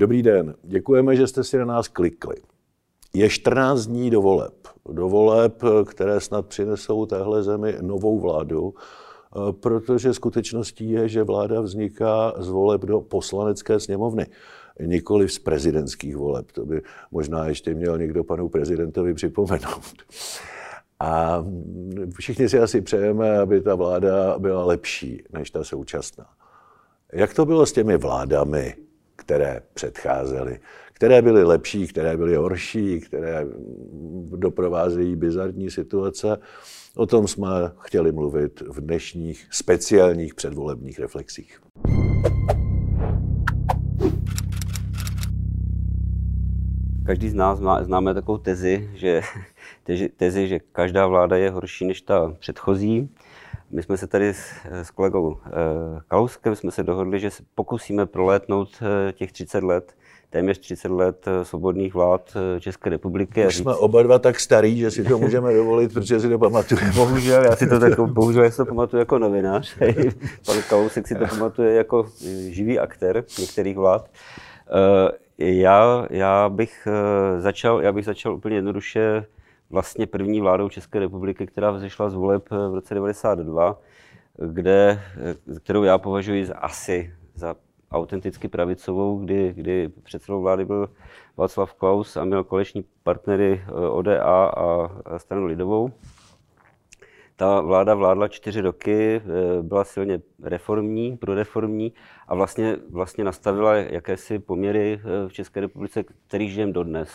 Dobrý den, děkujeme, že jste si na nás klikli. Je 14 dní do voleb. Do voleb, které snad přinesou téhle zemi novou vládu, protože skutečností je, že vláda vzniká z voleb do poslanecké sněmovny nikoli z prezidentských voleb. To by možná ještě měl někdo panu prezidentovi připomenout. A všichni si asi přejeme, aby ta vláda byla lepší než ta současná. Jak to bylo s těmi vládami, které předcházely? Které byly lepší, které byly horší, které doprovázejí bizarní situace? O tom jsme chtěli mluvit v dnešních speciálních předvolebních reflexích. Každý z nás má, známe takovou tezi, že, tezi, tezi, že každá vláda je horší než ta předchozí. My jsme se tady s, s kolegou e, Kalouskem jsme se dohodli, že se pokusíme prolétnout e, těch 30 let, téměř 30 let eh, svobodných vlád České republiky. Už jsme oba dva tak starý, že si to můžeme dovolit, protože si to pamatujeme. Bohužel, já si to tak, bohužel já si to pamatuju jako novinář. Pan Kalousek si to pamatuje jako živý aktér některých vlád. Já, já, bych eh, začal, já bych začal úplně jednoduše vlastně první vládou České republiky, která vzešla z voleb eh, v roce 92, kde, eh, kterou já považuji za asi za autenticky pravicovou, kdy, kdy předsedou vlády byl Václav Klaus a měl koleční partnery ODA a stranu Lidovou. Ta vláda vládla čtyři roky, eh, byla silně reformní, proreformní a vlastně, vlastně nastavila jakési poměry eh, v České republice, který žijem dodnes.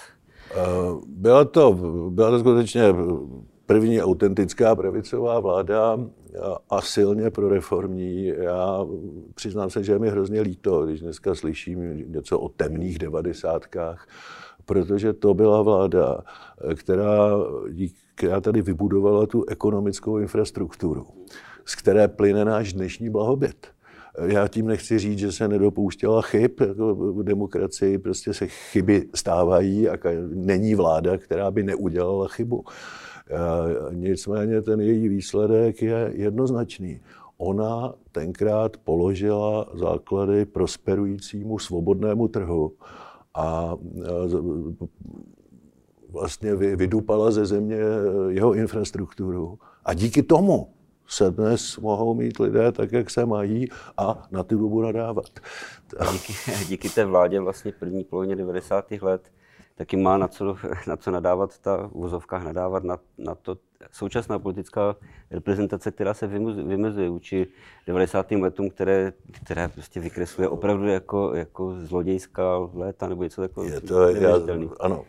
Eh, byla to, byla to skutečně první autentická pravicová vláda a silně proreformní. Já přiznám se, že je mi hrozně líto, když dneska slyším něco o temných devadesátkách, protože to byla vláda, která dík která tady vybudovala tu ekonomickou infrastrukturu, z které plyne náš dnešní blahobyt. Já tím nechci říct, že se nedopouštěla chyb, jako v demokracii prostě se chyby stávají a není vláda, která by neudělala chybu. Nicméně ten její výsledek je jednoznačný. Ona tenkrát položila základy prosperujícímu svobodnému trhu a vlastně vydupala ze země eh, jeho infrastrukturu. A díky tomu se dnes mohou mít lidé tak, jak se mají a na ty dobu nadávat. Díky, díky té vládě vlastně první polovině 90. let taky má na co, na co nadávat ta v vozovkách nadávat na, na to současná politická reprezentace, která se vymezuje vůči 90. letům, které, které prostě vykresluje opravdu jako, jako zlodějská léta nebo něco takového. Je to, já, ano,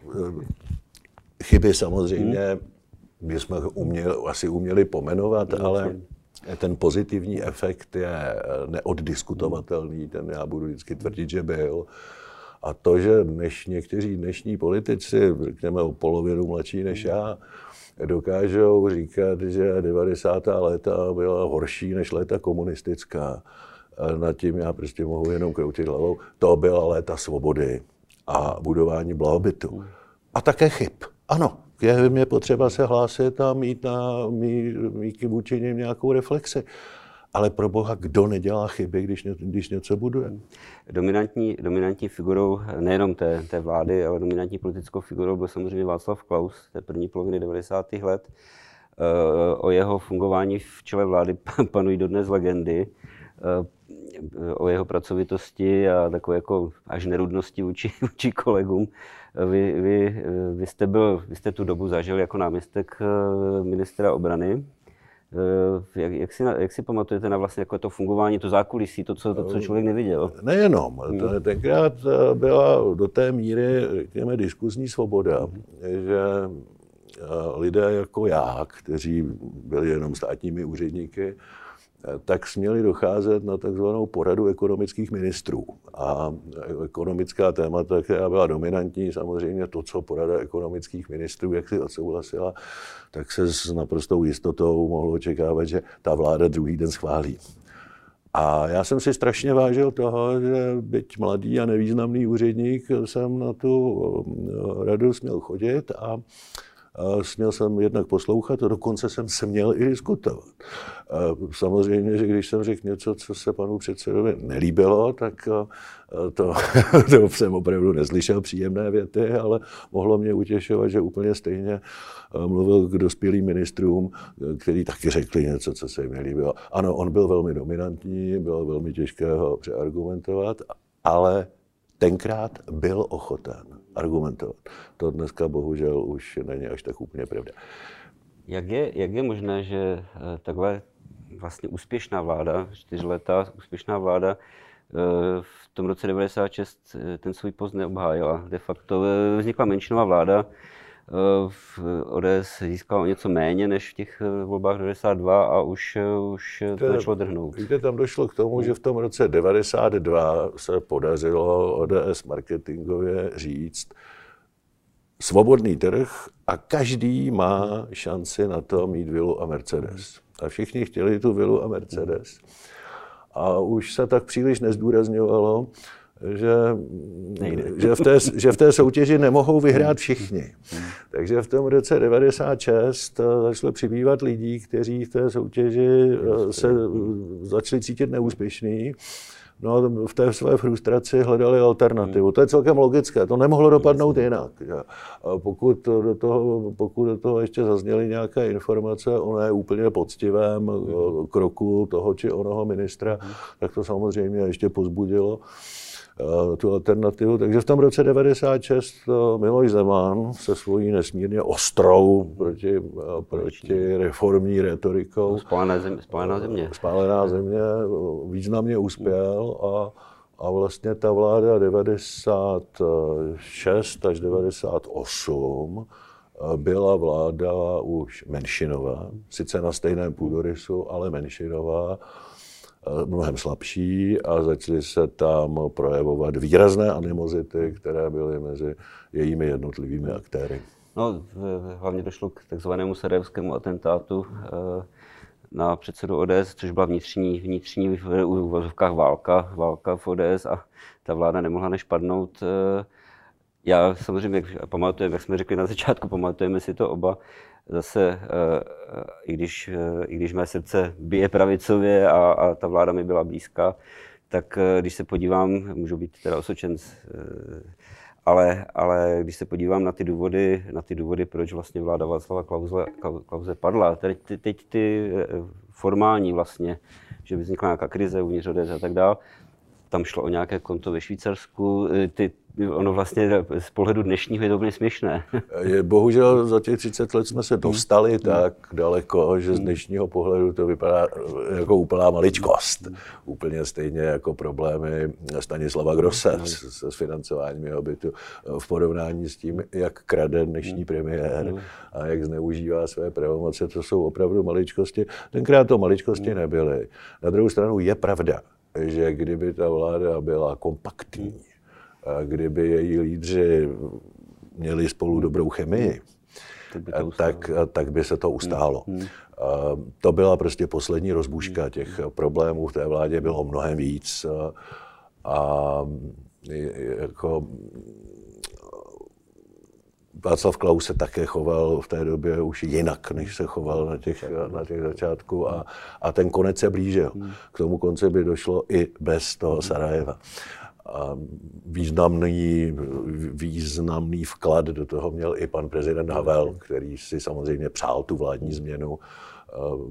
Chyby samozřejmě bychom uměli, asi uměli pomenovat, ale ten pozitivní efekt je neoddiskutovatelný, ten já budu vždycky tvrdit, že byl. A to, že dneš, někteří dnešní politici, řekněme o polovinu mladší než já, dokážou říkat, že 90. léta byla horší než léta komunistická. Nad tím já prostě mohu jenom kroutit hlavou. To byla léta svobody a budování blahobytu. A také chyb. Ano, je mě potřeba se hlásit a mít, na, mít, mít vůči něm nějakou reflexi. Ale pro boha, kdo nedělá chyby, když, když něco buduje? Dominantní, dominantní figurou nejenom té, té vlády, ale dominantní politickou figurou byl samozřejmě Václav Klaus, té první poloviny 90. let. Eh, o jeho fungování v čele vlády panují dodnes legendy eh, o jeho pracovitosti a takové jako až nerudnosti vůči, vůči kolegům. Vy, vy, vy, jste byl, vy jste tu dobu zažil jako náměstek eh, ministra obrany. Eh, jak, jak, si, jak si pamatujete na vlastně jako to fungování, to zákulisí, to, co, to, co člověk neviděl? Nejenom. Hmm. Tenkrát eh, byla do té míry, řekněme, diskuzní svoboda, že lidé jako já, kteří byli jenom státními úředníky, tak směli docházet na takzvanou poradu ekonomických ministrů. A ekonomická témata, která byla dominantní, samozřejmě to, co porada ekonomických ministrů, jak si odsouhlasila, tak se s naprostou jistotou mohlo očekávat, že ta vláda druhý den schválí. A já jsem si strašně vážil toho, že byť mladý a nevýznamný úředník jsem na tu radu směl chodit a směl jsem jednak poslouchat a dokonce jsem směl i diskutovat. Samozřejmě, že když jsem řekl něco, co se panu předsedovi nelíbilo, tak to, to jsem opravdu neslyšel příjemné věty, ale mohlo mě utěšovat, že úplně stejně mluvil k dospělým ministrům, který taky řekli něco, co se jim nelíbilo. Ano, on byl velmi dominantní, bylo velmi těžké ho přeargumentovat, ale tenkrát byl ochoten argumentovat. To dneska bohužel už není až tak úplně pravda. Jak je, jak je možné, že eh, takhle vlastně úspěšná vláda, čtyřletá úspěšná vláda, eh, v tom roce 96 eh, ten svůj post neobhájila. De facto vznikla menšinová vláda, v ODS získal o něco méně než v těch volbách 92 a už, už to začalo drhnout. Víte, tam došlo k tomu, že v tom roce 92 se podařilo ODS marketingově říct, svobodný trh a každý má šanci na to mít vilu a Mercedes. A všichni chtěli tu vilu a Mercedes. A už se tak příliš nezdůrazňovalo, že, že, v té, že v té soutěži nemohou vyhrát všichni. Takže v tom roce 96 začalo přibývat lidí, kteří v té soutěži eh, se začali cítit neúspěšní No a v té své frustraci hledali alternativu. To je celkem logické, to nemohlo dopadnout jinak. A pokud do toho, pokud do toho ještě zazněly nějaké informace o ne úplně poctivém eh, kroku toho či onoho ministra, tak to samozřejmě ještě pozbudilo. Eh, tu alternativu. Takže v tom roce 96 eh, Miloš Zeman se svojí nesmírně ostrou proti, eh, proti reformní retorikou. Spálená země. Spálená země. Spálená země významně uspěl a a vlastně ta vláda 96 až 98 byla vláda už menšinová, sice na stejném půdorysu, ale menšinová mnohem slabší a začaly se tam projevovat výrazné animozity, které byly mezi jejími jednotlivými aktéry. No, hlavně došlo k takzvanému sarajevskému atentátu eh, na předsedu ODS, což byla vnitřní, vnitřní v uvozovkách válka, válka v ODS a ta vláda nemohla než padnout. Já samozřejmě, jak pamatujeme, jak jsme řekli na začátku, pamatujeme si to oba, zase, eh, eh, i když, eh, i když mé srdce bije pravicově a, a ta vláda mi byla blízká, tak když se podívám, můžu být teda osočen, ale, ale když se podívám na ty důvody, na ty důvody proč vlastně vláda Václava Klauze, Klauze padla, teď, teď ty formální vlastně, že by vznikla nějaká krize uvnitř a tak dále, tam šlo o nějaké konto ve Švýcarsku, ty, ono vlastně z pohledu dnešního je to úplně směšné. Je, bohužel za těch 30 let jsme se dostali hmm. tak daleko, že z dnešního pohledu to vypadá jako úplná maličkost. Úplně stejně jako problémy Stanislava Grosse hmm. se s financováním jeho bytu v porovnání s tím, jak krade dnešní hmm. premiér a jak zneužívá své pravomoce, to jsou opravdu maličkosti. Tenkrát to maličkosti nebyly. Na druhou stranu je pravda, že kdyby ta vláda byla kompaktní, a kdyby její lídři měli spolu dobrou chemii, tak, tak by se to ustálo. Hmm. hmm. To byla prostě poslední rozbuška hmm. těch problémů v té vládě, bylo mnohem víc. A jako Václav Klaus se také choval v té době už jinak, než se choval na těch, na těch začátku a, a ten konec se blížil. Hmm. K tomu konci by došlo i bez toho Sarajeva. A významný, významný vklad do toho měl i pan prezident Havel, který si samozřejmě přál tu vládní změnu.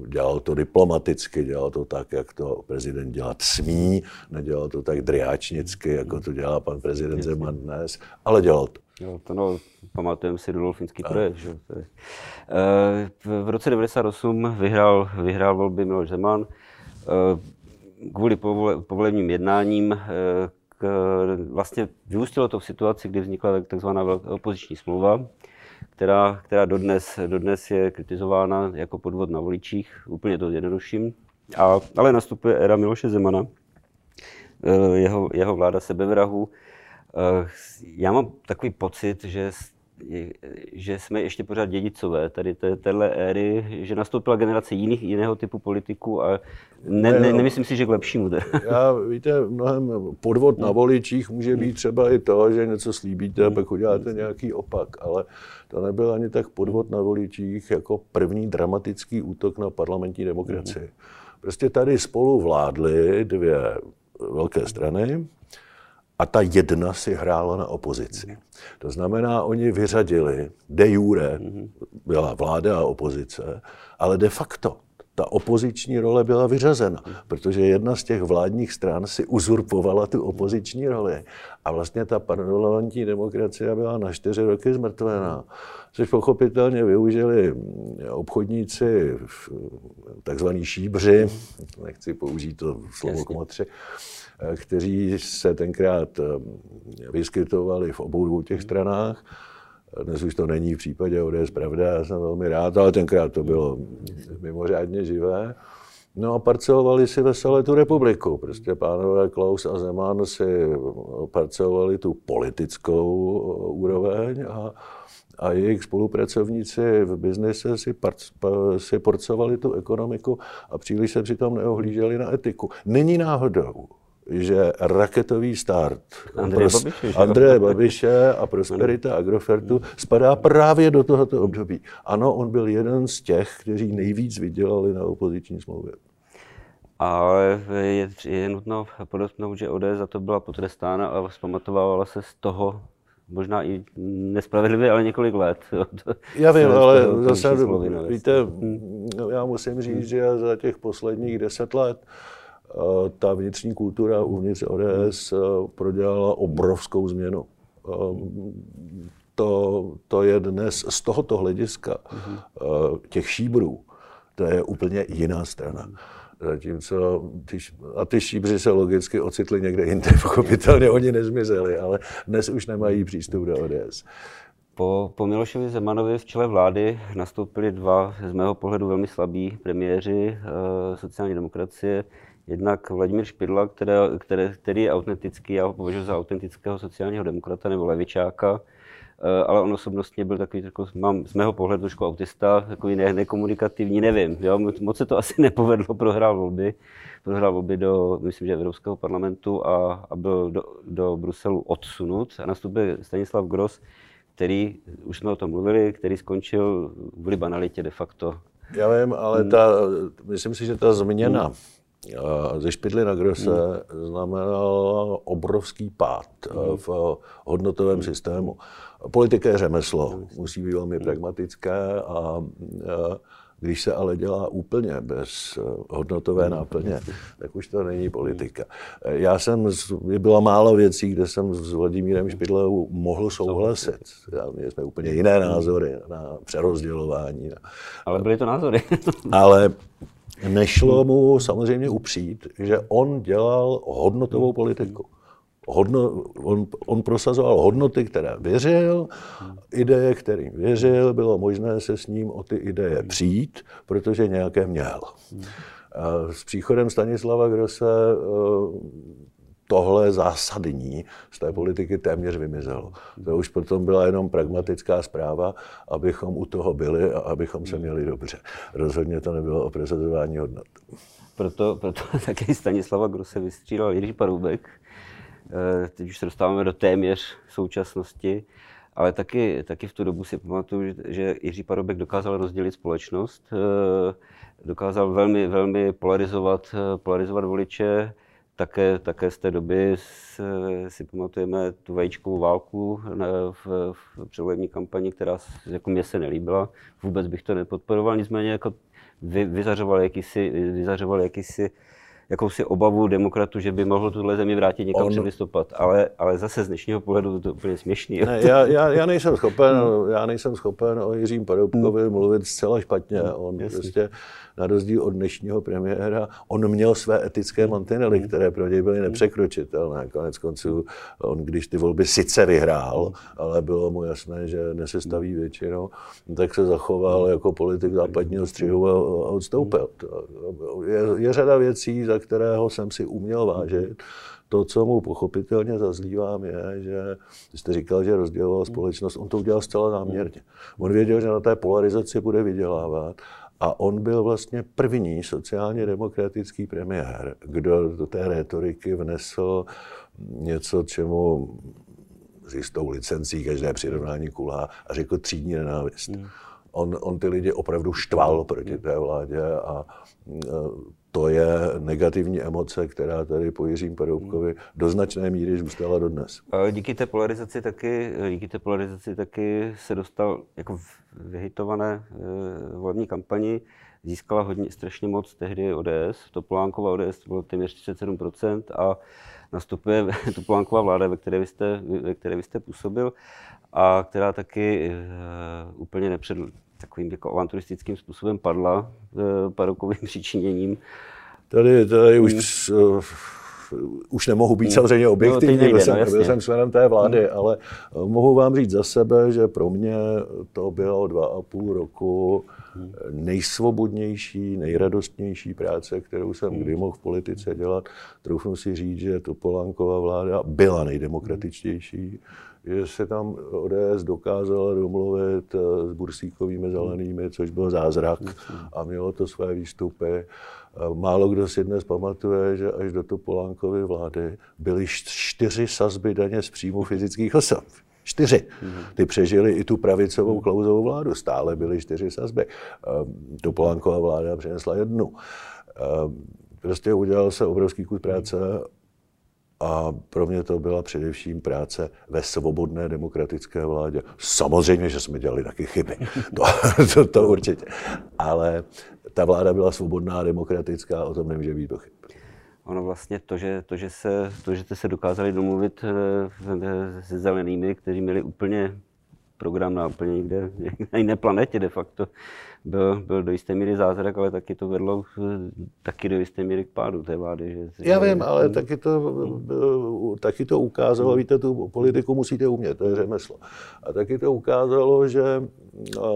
Dělal to diplomaticky, dělal to tak, jak to prezident dělat smí, nedělal to tak driáčnicky, jako to dělá pan prezident Zeman dnes, ale dělal to. Jo, to no, pamatujeme si Rudolfinský projekt. Že? Eh, v roce 1998 vyhrál, vyhrál volby Miloš Zeman. Eh, kvůli povolebním jednáním eh, k, vlastně vyústilo to v situaci, kdy vznikla takzvaná opoziční smlouva, která, která dodnes, dodnes je kritizována jako podvod na voličích, úplně to zjednoduším. A, ale nastupuje éra Miloše Zemana, jeho, jeho vláda sebevrahu, já mám takový pocit, že že jsme ještě pořád dědicové tady téhle éry, že nastoupila generace jiných, jiného typu politiků a ne, ne, nemyslím si, že k lepšímu. Já, víte, mnohem podvod na voličích může být třeba i to, že něco slíbíte a pak uděláte nějaký opak, ale to nebyl ani tak podvod na voličích jako první dramatický útok na parlamentní demokracii. Prostě tady spolu vládly dvě velké strany, a ta jedna si hrála na opozici. To znamená, oni vyřadili de jure, byla vláda a opozice, ale de facto ta opoziční role byla vyřazena, protože jedna z těch vládních stran si uzurpovala tu opoziční roli. A vlastně ta parlamentní demokracie byla na čtyři roky zmrtvená, což pochopitelně využili obchodníci, takzvaní šíbři, nechci použít to slovo kmotři, kteří se tenkrát vyskytovali v obou dvou těch stranách dnes už to není v případě ODS pravda, já jsem velmi rád, ale tenkrát to bylo mimořádně živé. No a parcelovali si veselé tu republiku. Prostě pánové Klaus a Zeman si parcelovali tu politickou úroveň a, a jejich spolupracovníci v biznise si, par, si porcovali tu ekonomiku a příliš se přitom neohlíželi na etiku. Není náhodou, že raketový start Andreje Babiše, Andreje Babiše a prosperita Agrofertu spadá právě do tohoto období. Ano, on byl jeden z těch, kteří nejvíc vydělali na opoziční smlouvě. Ale je, je nutno podotknout, že ODS za to byla potrestána a zpamatovala se z toho možná i nespravedlivě, ale několik let. Já vím, ale zase, víte, já musím říct, že za těch posledních deset let ta vnitřní kultura uvnitř ODS eh, prodělala obrovskou změnu. Eh, to, to je dnes z tohoto hlediska těch šíbrů, to je úplně jiná strana. Zatímco ty, a ty šíbři se logicky ocitli někde jinde, pochopitelně oni nezmizeli, ale dnes už nemají přístup do ODS. Po, po Milošovi Zemanovi v čele vlády nastoupili dva z mého pohledu velmi slabí premiéři e, sociální demokracie, Jednak Vladimír Špidla, které, které, který je autentický, já ho považuji za autentického sociálního demokrata nebo levičáka, eh, ale on osobnostně byl takový, jako, mám z mého pohledu trošku autista, takový ne, nekomunikativní, nevím, jo, moc se to asi nepovedlo, prohrál volby, prohrál volby do, myslím, že Evropského parlamentu a, a byl do, do Bruselu odsunut a nastupil Stanislav Gross, který, už jsme o tom mluvili, který skončil v banalitě de facto. Já vím, ale ta, myslím si, že ta změna hmm ze Špidly na Grose hmm. znamenal obrovský pád hmm. v hodnotovém hmm. systému. Politika je řemeslo, hmm. musí být velmi hmm. pragmatické a když se ale dělá úplně bez hodnotové hmm. náplně, tak už to není politika. Já jsem, bylo málo věcí, kde jsem s Vladimírem Špidlou mohl souhlasit. Měli jsme úplně jiné názory na přerozdělování. Ale byly to názory. ale Nešlo mu samozřejmě upřít, že on dělal hodnotovou politiku. Hodno, on, on prosazoval hodnoty, které věřil, ideje, kterým věřil, bylo možné se s ním o ty ideje přijít, protože nějaké měl. S příchodem Stanislava Grosse tohle zásadní z té politiky téměř vymizelo. To už potom byla jenom pragmatická zpráva, abychom u toho byli a abychom se měli dobře. Rozhodně to nebylo o prosazování hodnot. Proto, proto taky Stanislava Grose vystřídal Jiří Paroubek. Eh, teď už se dostáváme do téměř současnosti, ale taky, taky v tu dobu si pamatuju, že Jiří Paroubek dokázal rozdělit společnost, eh, dokázal velmi, velmi polarizovat, eh, polarizovat voliče, také, také z té doby si pamatujeme tu vajíčkovou válku v, v předvolební kampani, která jako mě se nelíbila. Vůbec bych to nepodporoval, nicméně jako vy, vyzařoval jakýsi, vyzařoval jakýsi jakousi obavu demokratů, že by mohl tuhle zemi vrátit někam On... před listopad. Ale, ale zase z dnešního pohledu to je úplně směšný. Ne, já, já, já, nejsem schopen, já nejsem schopen o Jiřím Paroubkovi hmm. mluvit zcela špatně. On Jasný. prostě na rozdíl od dnešního premiéra, on měl své etické mantinely, které pro něj byly nepřekročitelné. Konec konců, on když ty volby sice vyhrál, ale bylo mu jasné, že nesestaví většinu, tak se zachoval jako politik západního střihu a odstoupil. Je, je řada věcí, za za kterého jsem si uměl vážit. To, co mu pochopitelně zazlívám, je, že jste říkal, že rozděloval společnost, on to udělal zcela záměrně. On věděl, že na té polarizaci bude vydělávat a on byl vlastně první sociálně demokratický premiér, kdo do té retoriky vnesl něco, čemu s jistou licencí každé přirovnání kulá a řekl třídní nenávist. Hmm. On, on ty lidi opravdu štval proti té vládě a to je negativní emoce, která tady po Jiřím Paroubkovi do značné míry zůstala dodnes. Díky té polarizaci taky, díky té polarizaci taky se dostal jako v vyhitované e, volební kampani, získala hodně, strašně moc tehdy ODS, Topolánková ODS bylo téměř 37% a nastupuje Topolánková vláda, ve které vy jste, ve které vy jste působil a která taky úplně nepřed, takovým jako avanturistickým způsobem padla e, parokovým přičiněním. Tady, tady už, uh, už nemohu být hmm. samozřejmě objektivní, no, byl, jsem, no, byl jsem členem té vlády, hmm. ale mohu vám říct za sebe, že pro mě to bylo dva a půl roku hmm. nejsvobodnější, nejradostnější práce, kterou jsem hmm. kdy mohl v politice dělat. Troufnu si říct, že Topolánková vláda byla nejdemokratičtější, že se tam ODS dokázala domluvit eh, s bursíkovými zelenými, což byl zázrak a mělo to své výstupy. Eh, málo kdo si dnes pamatuje, že až do Topolánkovy vlády byly čtyři sazby daně z příjmu fyzických osob. Čtyři. Ty přežili i tu pravicovou klouzovou vládu. Stále byly čtyři sazby. Eh, Topolánková vláda přinesla jednu. Prostě udělal se obrovský kus práce a pro mě to byla především práce ve svobodné demokratické vládě. Samozřejmě, že jsme dělali taky chyby, to, to, to určitě. Ale ta vláda byla svobodná demokratická, o tom nemůže být pochyb. Ono vlastně to, že, to, že, se, to, že jste se dokázali domluvit eh, se zelenými, kteří měli úplně program na úplně někde, na jiné planetě de facto, byl, byl do jisté míry zázrak, ale taky to vedlo taky do jisté míry k pádu té vlády. Že, Já vím, ale taky to, taky to ukázalo, víte, tu politiku musíte umět, to je řemeslo. A taky to ukázalo, že a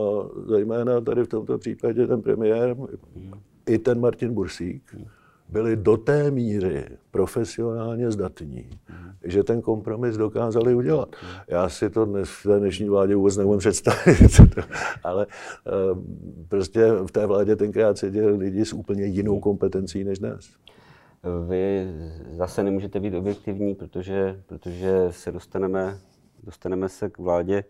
zejména tady v tomto případě ten premiér, i ten Martin Bursík, byli do té míry profesionálně zdatní, že ten kompromis dokázali udělat. Já si to dnes v té dnešní vládě vůbec nemůžu představit, ale uh, prostě v té vládě tenkrát seděli lidi s úplně jinou kompetencí než dnes. Vy zase nemůžete být objektivní, protože, protože se dostaneme, dostaneme se k vládě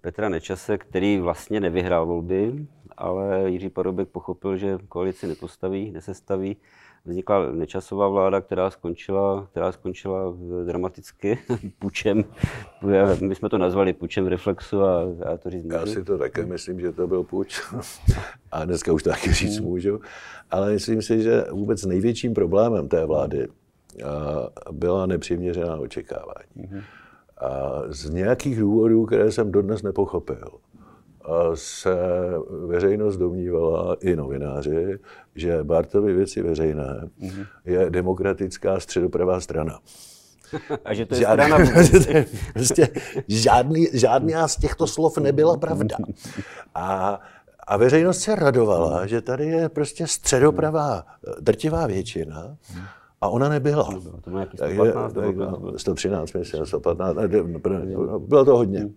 Petra Nečase, který vlastně nevyhrál volby, ale Jiří Parobek pochopil, že koalici nepostaví, nesestaví vznikla nečasová vláda, která skončila, která skončila dramaticky pučem. My jsme to nazvali pučem reflexu a, a to říct Já si to také myslím, že to byl puč. A dneska už to taky říct hmm. můžu. Ale myslím si, že vůbec největším problémem té vlády byla nepřiměřená očekávání. Hmm. A z nějakých důvodů, které jsem dodnes nepochopil, se veřejnost domnívala, i novináři, že Bartovy věci veřejné mm-hmm. je demokratická středopravá strana. A že to je Žádný, strana prostě žádný, žádný z těchto slov nebyla pravda. A, a veřejnost se radovala, že tady je prostě středopravá drtivá většina, a ona nebyla. To bylo 115, Takže, 113, myslím, 115, bylo to hodně.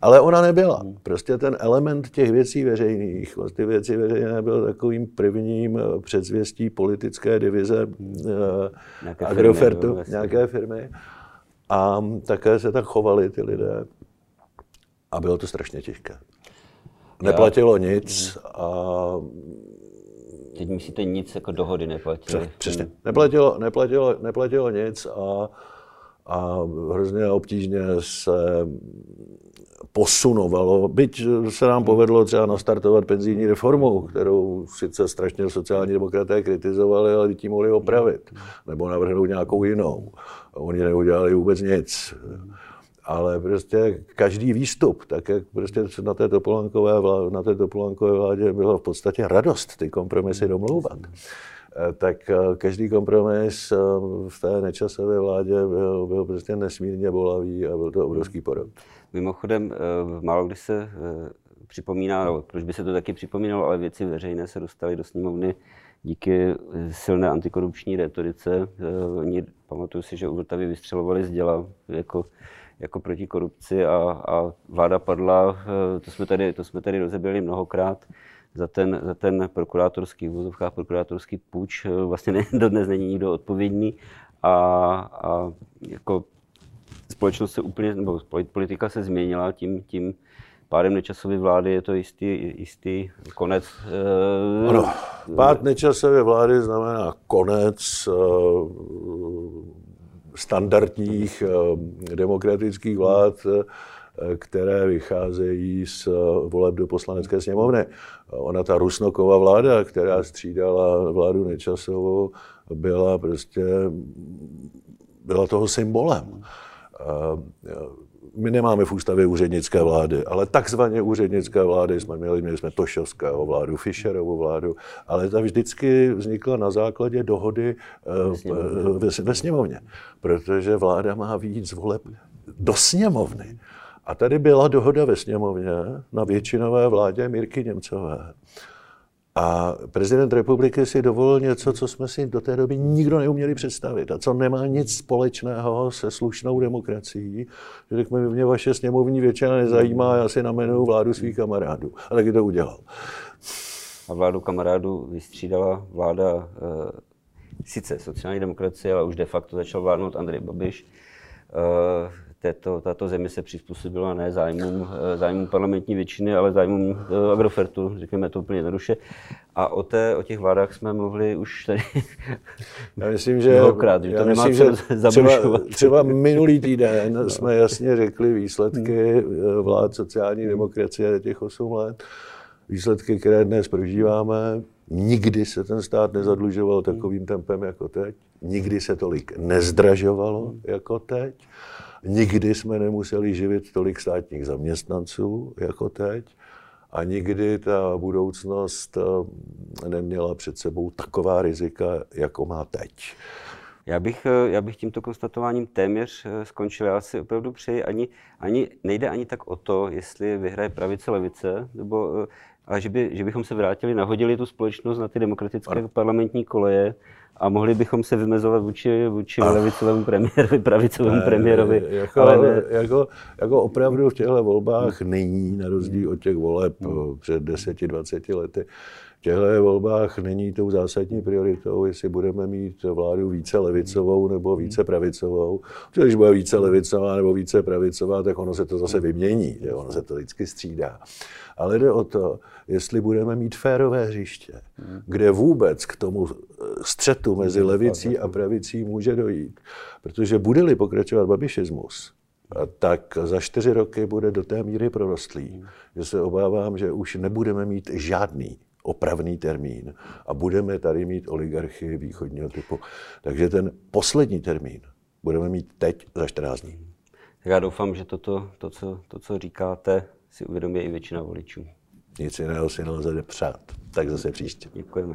Ale ona nebyla. Prostě ten element těch věcí veřejných, ty věci veřejné byl takovým prvním eh, předzvěstí politické divize nějaké Agrofertu, firmy, nějaké firmy. A také se tak chovali ty lidé. A bylo to strašně těžké. Neplatilo nic a Teď myslíte nic jako dohody neplatilo? Přesně. Neplatilo, neplatilo, neplatilo nic a, a hrozně obtížně se posunovalo, byť se nám povedlo třeba nastartovat penzijní reformu, kterou sice strašně sociální demokraté kritizovali, ale tím mohli opravit, nebo navrhnout nějakou jinou. Oni neudělali vůbec nic ale prostě každý výstup, tak jak prostě na té Topolánkové, vládě, na té Topolánkové vládě bylo v podstatě radost ty kompromisy domlouvat, eh, tak eh, každý kompromis eh, v té nečasové vládě byl, byl prostě nesmírně bolavý a byl to obrovský porod. Mimochodem, málo kdy se připomíná, proč by se to taky připomínalo, ale věci veřejné se dostaly do sněmovny díky silné antikorupční retorice. Oni, pamatuju si, že u Vltavy vystřelovali z děla jako, jako proti korupci a, a vláda padla. To jsme tady, to jsme tady rozeběli mnohokrát za ten, za ten prokurátorský, v prokurátorský půjč. Vlastně ne, dodnes není nikdo odpovědný a, a jako společnost se úplně, nebo politika se změnila tím, tím pádem nečasové vlády je to jistý, jistý konec. Uh, ano, pád nečasové vlády znamená konec standardních uh, demokratických vlád, které vycházejí z voleb do poslanecké sněmovny. Ona, ta Rusnoková vláda, která střídala vládu Nečasovou, byla prostě byla toho symbolem. My nemáme v ústavě úřednické vlády, ale takzvaně úřednické vlády jsme měli, měli jsme Tošovského vládu, Fischerovu vládu, ale ta vždycky vznikla na základě dohody eh, ve, ve sněmovně, protože vláda má víc voleb do sněmovny. A tady byla dohoda ve sněmovně na většinové vládě Mirky Němcové. A prezident republiky si dovolil něco, co jsme si do té doby nikdo neuměli představit a co nemá nic společného se slušnou demokracií. Řekl mě vaše sněmovní většina nezajímá, já si namenuju vládu svých kamarádů. A taky to udělal. A vládu kamarádů vystřídala vláda e, sice sociální demokracie, ale už de facto začal vládnout Andrej Babiš. E, této, tato země se přizpůsobila ne zájmům, eh, zájmům parlamentní většiny, ale zájmům eh, Agrofertu, řekněme to úplně jednoduše. A o, té, o těch vládách jsme mluvili už tady já myslím, že, mnohokrát, že to nemá myslím, že třeba, třeba minulý týden no. jsme jasně řekli výsledky hmm. eh, vlád sociální demokracie těch 8 let, výsledky, které dnes prožíváme. Nikdy se ten stát nezadlužoval takovým tempem jako teď. Nikdy se tolik nezdražovalo jako teď. Nikdy jsme nemuseli živit tolik státních zaměstnanců jako teď a nikdy ta budoucnost eh, neměla před sebou taková rizika, jako má teď. Já bych, eh, já bych tímto konstatováním téměř eh, skončil. Já si opravdu přeji, ani, ani, nejde ani tak o to, jestli vyhraje pravice, levice, nebo, ale že, by, že bychom se vrátili, nahodili tu společnost na ty demokratické ano. parlamentní koleje a mohli bychom se vymezovat vůči, vůči levicovému premiérovi, pravicovému premiérovi. Jako, ale ne... jako, jako opravdu v těchto volbách není, na rozdíl od těch voleb hmm. před 10-20 lety, těchto volbách není tou zásadní prioritou, jestli budeme mít vládu více levicovou nebo více pravicovou. Protože když bude více levicová nebo více pravicová, tak ono se to zase vymění, že? ono se to vždycky střídá. Ale jde o to, jestli budeme mít férové hřiště, kde vůbec k tomu střetu mezi levicí a pravicí může dojít. Protože bude-li pokračovat babišismus, tak za čtyři roky bude do té míry prorostlý, že se obávám, že už nebudeme mít žádný opravný termín a budeme tady mít oligarchy východního typu. Takže ten poslední termín budeme mít teď za 14 dní. Já doufám, že toto, to, co, to, co říkáte, si uvědomí i většina voličů. Nic jiného si nelze přát. Tak zase příště. Děkujeme.